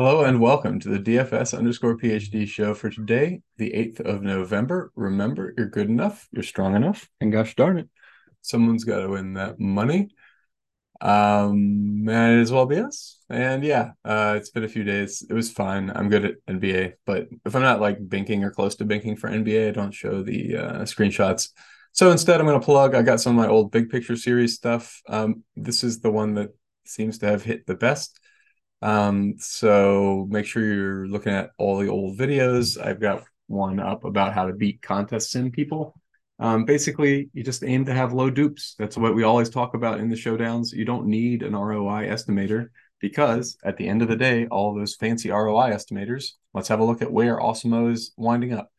Hello and welcome to the DFS underscore PhD show for today, the 8th of November. Remember, you're good enough, you're strong enough, and gosh darn it, someone's got to win that money. Um, might as well be us. And yeah, uh, it's been a few days. It was fine. I'm good at NBA, but if I'm not like binking or close to binking for NBA, I don't show the uh, screenshots. So instead, I'm going to plug. I got some of my old big picture series stuff. Um, this is the one that seems to have hit the best. Um, so make sure you're looking at all the old videos. I've got one up about how to beat contest sim people. Um, basically, you just aim to have low dupes. That's what we always talk about in the showdowns. You don't need an ROI estimator because at the end of the day, all those fancy ROI estimators, let's have a look at where Awesemo is winding up.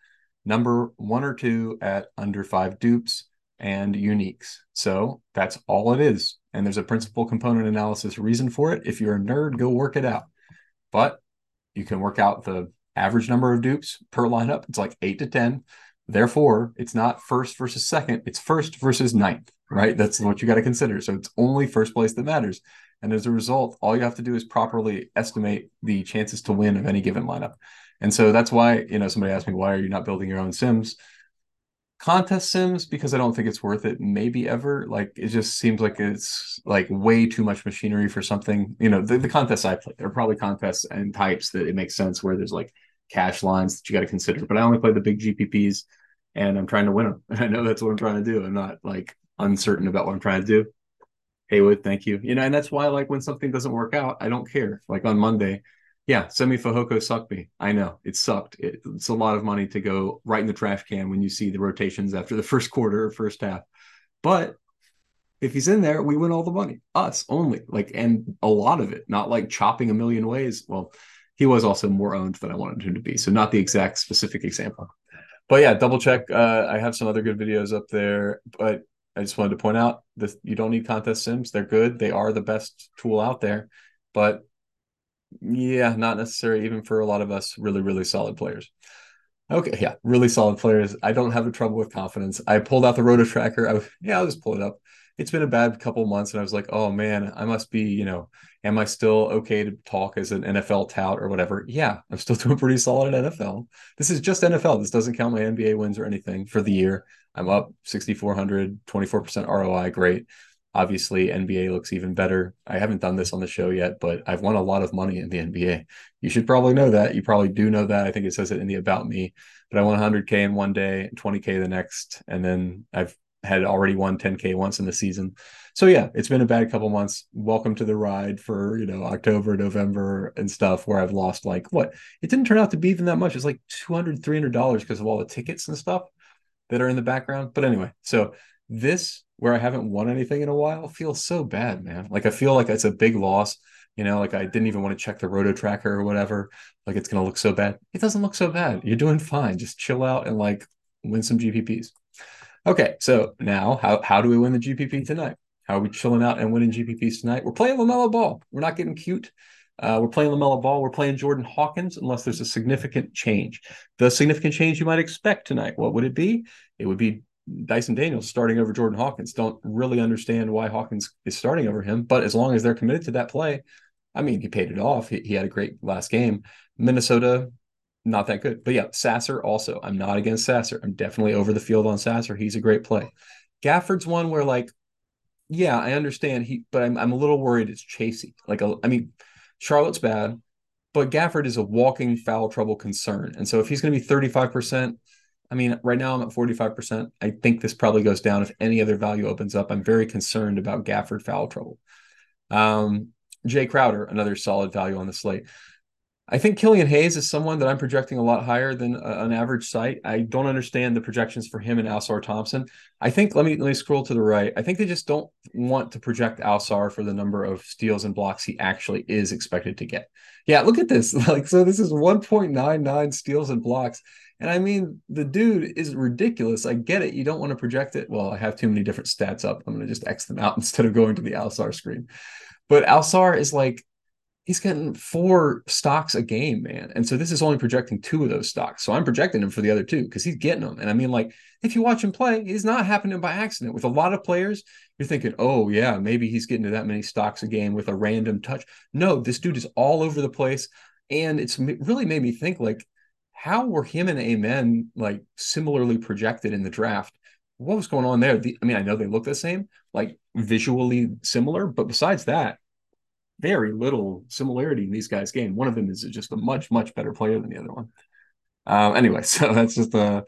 Number one or two at under five dupes and uniques. So that's all it is. And there's a principal component analysis reason for it. If you're a nerd, go work it out. But you can work out the average number of dupes per lineup. It's like eight to 10. Therefore, it's not first versus second, it's first versus ninth, right? That's what you got to consider. So it's only first place that matters. And as a result, all you have to do is properly estimate the chances to win of any given lineup. And so that's why, you know, somebody asked me, why are you not building your own sims? Contest sims because I don't think it's worth it. Maybe ever. Like it just seems like it's like way too much machinery for something. You know, the, the contests I play, there are probably contests and types that it makes sense where there's like cash lines that you got to consider. But I only play the big GPPs and I'm trying to win them. I know that's what I'm trying to do. I'm not like uncertain about what I'm trying to do. Haywood, thank you. You know, and that's why like when something doesn't work out, I don't care. Like on Monday, yeah, Semi Fehoko sucked me. I know it sucked. It, it's a lot of money to go right in the trash can when you see the rotations after the first quarter or first half. But if he's in there, we win all the money. Us only, like, and a lot of it, not like chopping a million ways. Well, he was also more owned than I wanted him to be. So not the exact specific example. But yeah, double check. Uh, I have some other good videos up there, but I just wanted to point out that you don't need contest sims. They're good. They are the best tool out there, but yeah, not necessary even for a lot of us really, really solid players. Okay, yeah, really solid players. I don't have a trouble with confidence. I pulled out the roto tracker. I, was, yeah, I'll just pull it up. It's been a bad couple months, and I was like, oh man, I must be, you know, am I still okay to talk as an NFL tout or whatever? Yeah, I'm still doing pretty solid at NFL. This is just NFL. This doesn't count my NBA wins or anything for the year. I'm up 6,400, 24% ROI. Great. Obviously, NBA looks even better. I haven't done this on the show yet, but I've won a lot of money in the NBA. You should probably know that. You probably do know that. I think it says it in the about me. But I won 100K in one day, 20K the next. And then I've had already won 10K once in the season. So yeah, it's been a bad couple months. Welcome to the ride for, you know, October, November and stuff where I've lost like what? It didn't turn out to be even that much. It's like 200 $300 because of all the tickets and stuff that are in the background. But anyway, so this where I haven't won anything in a while feels so bad, man. Like I feel like it's a big loss. You know, like I didn't even want to check the roto tracker or whatever. Like it's gonna look so bad. It doesn't look so bad. You're doing fine. Just chill out and like win some GPPs. Okay, so now how how do we win the GPP tonight? How are we chilling out and winning GPPs tonight? We're playing LaMelo Ball. We're not getting cute. Uh, we're playing LaMelo Ball. We're playing Jordan Hawkins unless there's a significant change. The significant change you might expect tonight, what would it be? It would be Dyson Daniels starting over Jordan Hawkins. Don't really understand why Hawkins is starting over him, but as long as they're committed to that play, I mean, he paid it off. He, he had a great last game. Minnesota, not that good. But yeah, Sasser also. I'm not against Sasser. I'm definitely over the field on Sasser. He's a great play. Gafford's one where like, yeah, I understand he, but I'm I'm a little worried it's chasey. Like, a, I mean, Charlotte's bad, but Gafford is a walking foul trouble concern. And so if he's going to be 35 percent I mean, right now I'm at 45%. I think this probably goes down if any other value opens up. I'm very concerned about Gafford foul trouble. Um, Jae Crowder, another solid value on the slate. I think Killian Hayes is someone that I'm projecting a lot higher than a, an average site. I don't understand the projections for him and Ausar Thompson. I think let me let me scroll to the right. I think they just don't want to project Ausar for the number of steals and blocks he actually is expected to get. Yeah, look at this. Like so this is 1.99 steals and blocks. And I mean, the dude is ridiculous. I get it. You don't want to project it. Well, I have too many different stats up. I'm going to just X them out instead of going to the Ausar screen. But Ausar is like he's getting four stocks a game, man. And so this is only projecting two of those stocks. So I'm projecting him for the other two because he's getting them. And I mean, like, if you watch him play, he's not happening by accident. With a lot of players, you're thinking, oh, yeah, maybe he's getting to that many stocks a game with a random touch. No, this dude is all over the place. And it's really made me think like, how were him and Amen like similarly projected in the draft? What was going on there? The, I mean, I know they look the same, like visually similar, but besides that, very little similarity in these guys' game. One of them is just a much, much better player than the other one. Um, anyway, so that's just a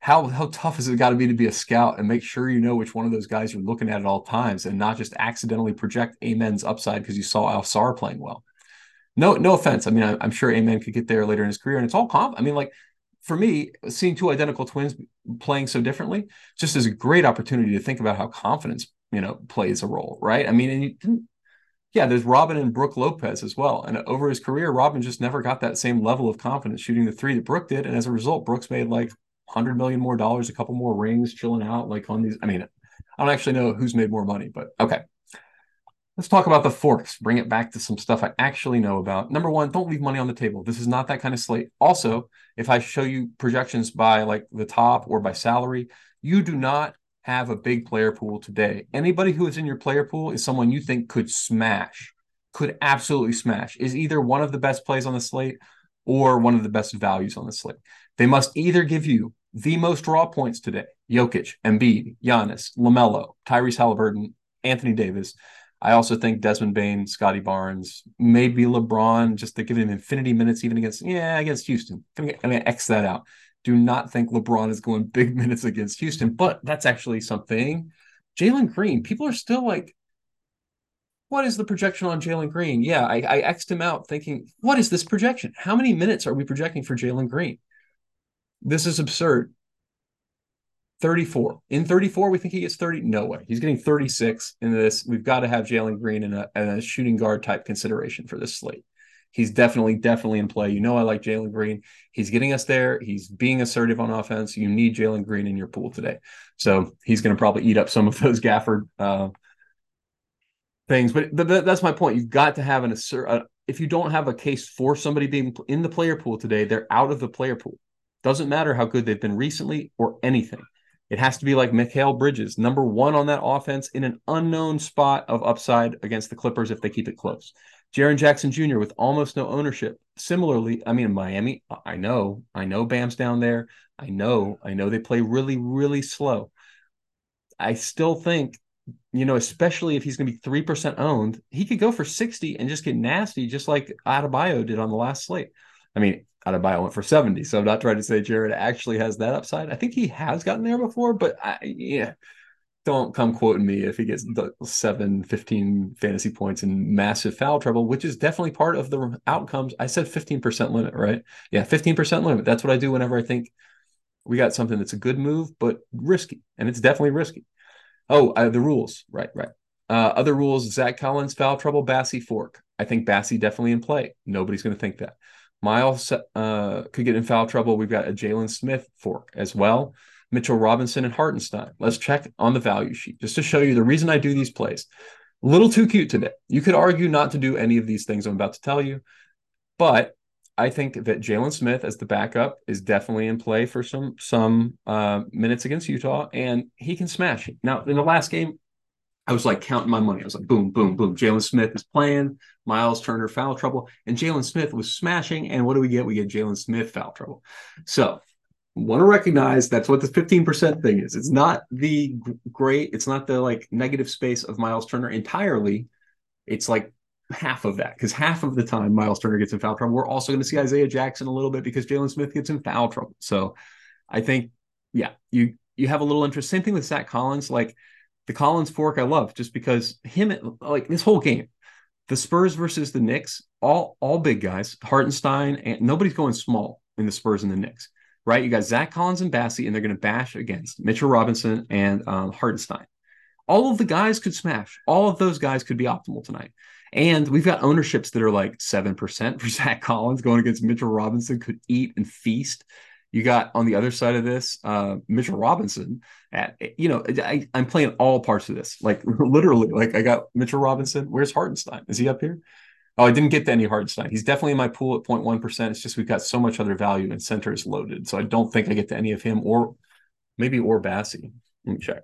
how how tough has it got to be to be a scout and make sure you know which one of those guys you're looking at at all times and not just accidentally project Amen's upside because you saw Ausar playing well. No, no offense. I mean, I, am sure Amen could get there later in his career, and it's all comp. I mean, like for me, seeing two identical twins playing so differently just is a great opportunity to think about how confidence, you know, plays a role, right? I mean, and you yeah, there's Robin and Brook Lopez as well. And over his career, Robin just never got that same level of confidence shooting the three that Brook did. And as a result, Brooks made like hundred million more dollars, a couple more rings, chilling out like on these. I mean, I don't actually know who's made more money, but okay. Let's talk about the forks. Bring it back to some stuff I actually know about. Number one, don't leave money on the table. This is not that kind of slate. Also, if I show you projections by like the top or by salary, you do not have a big player pool today. Anybody who is in your player pool is someone you think could smash, could absolutely smash, is either one of the best plays on the slate or one of the best values on the slate. They must either give you the most raw points today Jokic, Embiid, Giannis, LaMelo, Tyrese Halliburton, Anthony Davis. I also think Desmond Bane, Scottie Barnes, maybe LeBron, just to give him infinity minutes, even against, yeah, against Houston. I'm going to X that out. Do not think LeBron is going big minutes against Houston, but that's actually something. Jalen Green, people are still like, what is the projection on Jalen Green? Yeah, I, I X'd him out thinking, what is this projection? How many minutes are we projecting for Jalen Green? This is absurd. 34. In 34, we think he gets 30. No way. He's getting 36 in this. We've got to have Jalen Green in a, in a shooting guard type consideration for this slate. He's definitely, definitely in play. You know, I like Jalen Green. He's getting us there. He's being assertive on offense. You need Jalen Green in your pool today. So he's going to probably eat up some of those Gafford uh, things. But th- th- that's my point. You've got to have an assert. Uh, if you don't have a case for somebody being in the player pool today, they're out of the player pool. Doesn't matter how good they've been recently or anything. It has to be like Mikal Bridges, number one on that offense in an unknown spot of upside against the Clippers if they keep it close. Jaren Jackson Jr. with almost no ownership. Similarly, I mean, Miami, I know, I know Bam's down there. I know, I know they play really, really slow. I still think, you know, especially if he's going to be 3% owned, he could go for 60 and just get nasty, just like Adebayo did on the last slate. I mean, Adebayo went for 70. So I'm not trying to say Jaren actually has that upside. I think he has gotten there before, but I, yeah, don't come quoting me if he gets the 7, 15 fantasy points and massive foul trouble, which is definitely part of the outcomes. I said 15% limit, right? Yeah, 15% limit. That's what I do whenever I think we got something that's a good move, but risky. And it's definitely risky. Oh, uh, the rules. Right, right. Uh, other rules Zach Collins, foul trouble, Bassey, fork. I think Bassey definitely in play. Nobody's going to think that. Myles uh, could get in foul trouble. We've got a Jalen Smith fork as well. Mitchell Robinson and Hartenstein. Let's check on the value sheet just to show you the reason I do these plays. A little too cute today. You could argue not to do any of these things I'm about to tell you, but I think that Jalen Smith as the backup is definitely in play for some some uh, minutes against Utah, and he can smash. Now in the last game, I was like counting my money. I was like, boom, boom, boom. Jalen Smith is playing. Myles Turner foul trouble, and Jalen Smith was smashing. And what do we get? We get Jalen Smith foul trouble. So want to recognize that's what the 15% thing is. It's not the great, it's not the like negative space of Myles Turner entirely. It's like half of that because half of the time Myles Turner gets in foul trouble. We're also going to see Isaiah Jackson a little bit because Jalen Smith gets in foul trouble. So I think, yeah, you you have a little interest. Same thing with Zach Collins. Like the Collins fork, I love just because him like this whole game, the Spurs versus the Knicks, all all big guys, Hartenstein, and nobody's going small in the Spurs and the Knicks, right? You got Zach Collins and Bassey, and they're going to bash against Mitchell Robinson and um, Hartenstein. All of the guys could smash. All of those guys could be optimal tonight. And we've got ownerships that are like 7% for Zach Collins going against Mitchell Robinson, could eat and feast. You got on the other side of this, uh, Mitchell Robinson. At you know, I, am playing all parts of this, like literally. Like I got Mitchell Robinson. Where's Hartenstein? Is he up here? Oh, I didn't get to any Hartenstein. He's definitely in my pool at 0.1 percent. It's just we've got so much other value and center is loaded, so I don't think I get to any of him or maybe or Bassey. Let me check.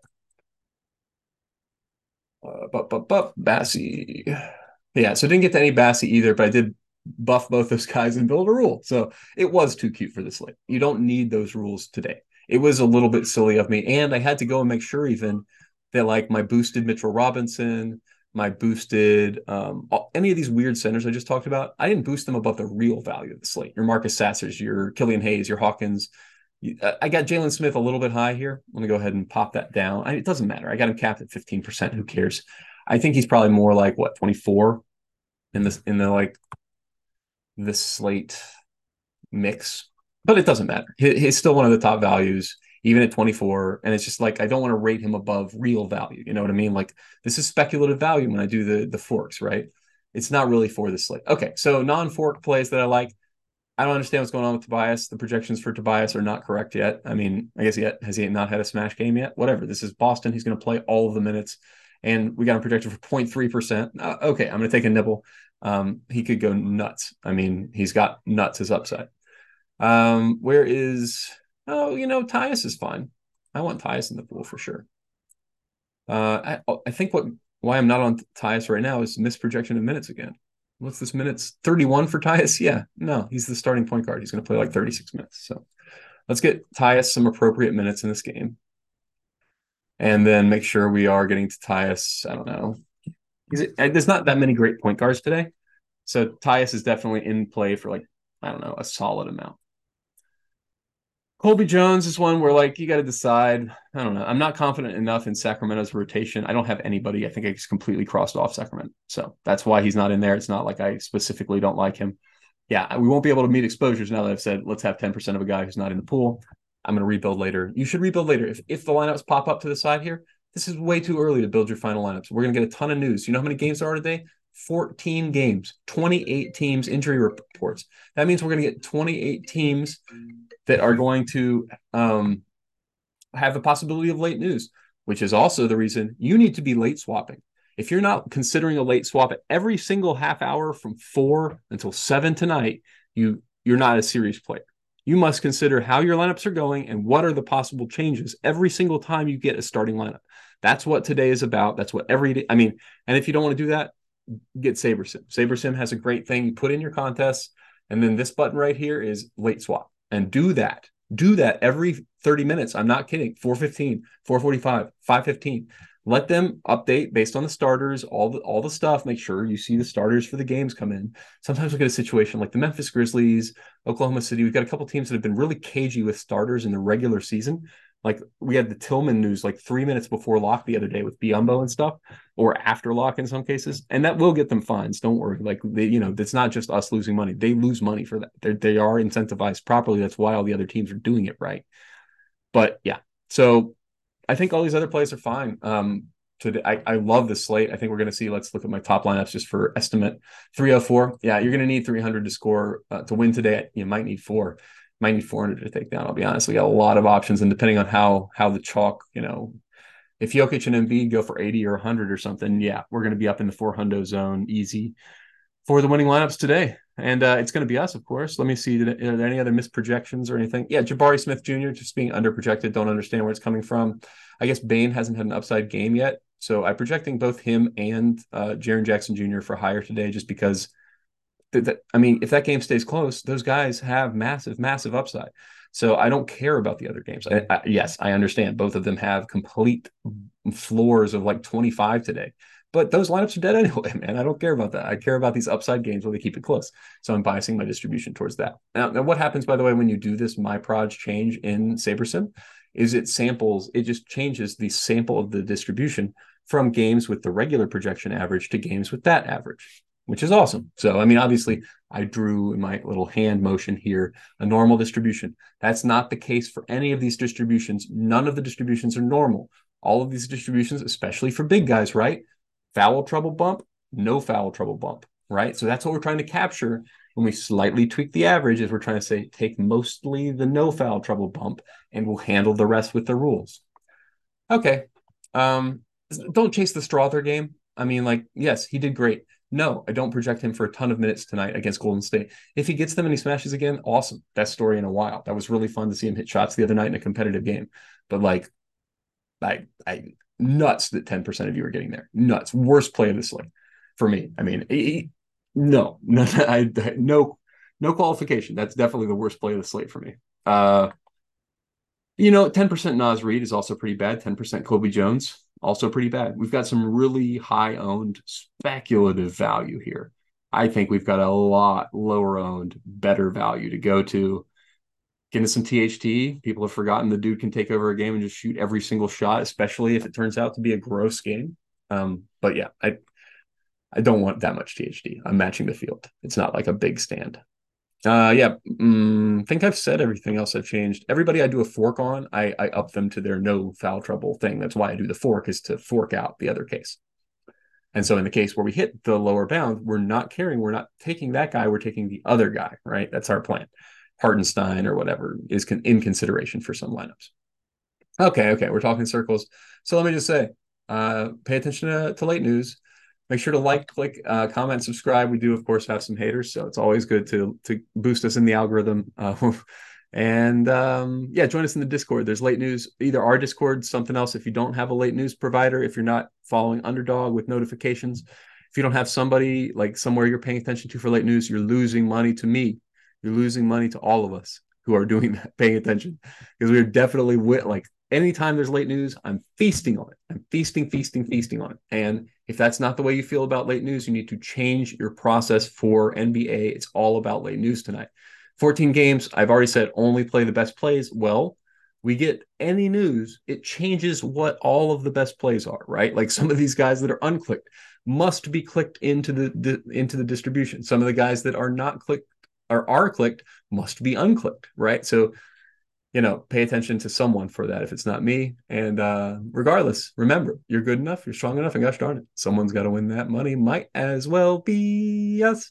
Uh, but but but yeah. So I didn't get to any Bassey either, but I did buff both those guys and build a rule. So it was too cute for the slate. You don't need those rules today. It was a little bit silly of me. And I had to go and make sure even that like my boosted Mitchell Robinson, my boosted um, any of these weird centers I just talked about, I didn't boost them above the real value of the slate. Your Marcus Sassers, your Killian Hayes, your Hawkins. Uh, I got Jalen Smith a little bit high here. Let me go ahead and pop that down. I, it doesn't matter. I got him capped at 15%. Who cares? I think he's probably more like what 24 in this in the like this slate mix, but it doesn't matter. He, he's still one of the top values, even at 24. And it's just like I don't want to rate him above real value. You know what I mean? Like this is speculative value when I do the the forks, right? It's not really for the slate. Okay, so non-fork plays that I like. I don't understand what's going on with Tobias. The projections for Tobias are not correct yet. I mean, I guess yet has he not had a smash game yet? Whatever. This is Boston. He's going to play all of the minutes, and we got him projected for 0.3 percent. Uh, okay, I'm going to take a nibble um, he could go nuts. I mean, he's got nuts as upside. Um, where is oh, you know, Tyus is fine. I want Tyus in the pool for sure. Uh, I, I think what why I'm not on Tyus right now is misprojection of minutes again. What's this minutes? 31 for Tyus? Yeah, no, he's the starting point guard. He's going to play like 36 minutes. So let's get Tyus some appropriate minutes in this game. And then make sure we are getting to Tyus, I don't know, there's not that many great point guards today. So Tyus is definitely in play for like, I don't know, a solid amount. Colby Jones is one where like you got to decide. I don't know. I'm not confident enough in Sacramento's rotation. I don't have anybody. I think I just completely crossed off Sacramento. So that's why he's not in there. It's not like I specifically don't like him. Yeah, we won't be able to meet exposures now that I've said let's have 10% of a guy who's not in the pool. I'm going to rebuild later. You should rebuild later. If if the lineups pop up to the side here, this is way too early to build your final lineups. We're going to get a ton of news. You know how many games there are today? 14 games, 28 teams injury reports. That means we're going to get 28 teams that are going to um, have the possibility of late news, which is also the reason you need to be late swapping. If you're not considering a late swap every single half hour from four until seven tonight, you you're not a serious player. You must consider how your lineups are going and what are the possible changes every single time you get a starting lineup. That's what today is about. That's what every day. I mean, and if you don't want to do that, get SaberSim. SaberSim has a great thing. You put in your contests, and then this button right here is late swap. And do that. Do that every 30 minutes. I'm not kidding. 415, 445, 515. Let them update based on the starters, all the all the stuff. Make sure you see the starters for the games come in. Sometimes we get a situation like the Memphis Grizzlies, Oklahoma City. We've got a couple teams that have been really cagey with starters in the regular season like we had the Tillman news like three minutes before lock the other day with Biyombo and stuff, or after lock in some cases, and that will get them fines. Don't worry. Like they, you know, it's not just us losing money; they lose money for that. They're, they are incentivized properly. That's why all the other teams are doing it right. But yeah, so I think all these other plays are fine. Um, today, I, I love the slate. I think we're going to see. Let's look at my top lineups just for estimate. Three hundred four. Yeah, you're going to need three hundred to score uh, to win today. You might need four might need 400 to take down. I'll be honest. We got a lot of options, and depending on how how the chalk, you know, if Jokic and Embiid go for 80 or 100 or something, yeah, we're going to be up in the 400 zone easy for the winning lineups today. And uh, it's going to be us, of course. Let me see. Are there any other misprojections or anything? Yeah, Jabari Smith Jr. just being underprojected. Don't understand where it's coming from. I guess Bane hasn't had an upside game yet, so I'm projecting both him and uh, Jaren Jackson Jr. for higher today, just because I mean, if that game stays close, those guys have massive, massive upside. So I don't care about the other games. I, I, yes, I understand both of them have complete floors of like 25 today, but those lineups are dead anyway, man. I don't care about that. I care about these upside games where they keep it close. So I'm biasing my distribution towards that. Now, now what happens, by the way, when you do this my proj change in SaberSim is it samples, it just changes the sample of the distribution from games with the regular projection average to games with that average which is awesome. So, I mean, obviously, I drew in my little hand motion here a normal distribution. That's not the case for any of these distributions. None of the distributions are normal. All of these distributions, especially for big guys, right? Foul trouble bump, no foul trouble bump, right? So that's what we're trying to capture when we slightly tweak the average is we're trying to say take mostly the no foul trouble bump and we'll handle the rest with the rules. Okay. Um, don't chase the Strawther game. I mean, like, yes, he did great no, I don't project him for a ton of minutes tonight against Golden State. If he gets them and he smashes again, awesome. Best story in a while. That was really fun to see him hit shots the other night in a competitive game. But like, I, I nuts that 10% of you are getting there. Nuts. Worst play of this slate for me. I mean, he, No, no, I, no, no qualification. That's definitely the worst play of the slate for me. Uh, you know, 10% Naz Reid is also pretty bad. 10% Kobe Jones, also pretty bad. We've got some really high owned speculative value here. I think we've got a lot lower owned, better value to go to. Get into some THT. People have forgotten the dude can take over a game and just shoot every single shot, especially if it turns out to be a gross game. Um, but yeah, I I don't want that much THT. I'm matching the field. It's not like a big stand. Uh, yeah, mm, I think I've said everything else I've changed. Everybody I do a fork on, I, I up them to their no foul trouble thing. That's why I do the fork is to fork out the other case. And so in the case where we hit the lower bound, we're not carrying, we're not taking that guy, we're taking the other guy, right? That's our plan. Hartenstein or whatever is con- in consideration for some lineups. Okay, okay, we're talking circles. So let me just say, uh, pay attention to, to late news make sure to like, click, uh, comment, subscribe. We do, of course, have some haters, so it's always good to to boost us in the algorithm. Uh, and um, yeah, join us in the Discord. There's late news, either our Discord, something else. If you don't have a late news provider, if you're not following Underdog with notifications, if you don't have somebody like somewhere you're paying attention to for late news, you're losing money to me. You're losing money to all of us who are doing that, paying attention, because we're definitely with like anytime there's late news, I'm feasting on it. I'm feasting, feasting, feasting on it. And if that's not the way you feel about late news, you need to change your process for NBA. It's all about late news tonight. 14 games. I've already said only play the best plays. Well, we get any news, it changes what all of the best plays are, right? Like some of these guys that are unclicked must be clicked into the, the into the distribution. Some of the guys that are not clicked or are clicked must be unclicked, right? So you know, pay attention to someone for that if it's not me. And uh, regardless, remember, you're good enough, you're strong enough, and gosh darn it, someone's got to win that money. Might as well be us.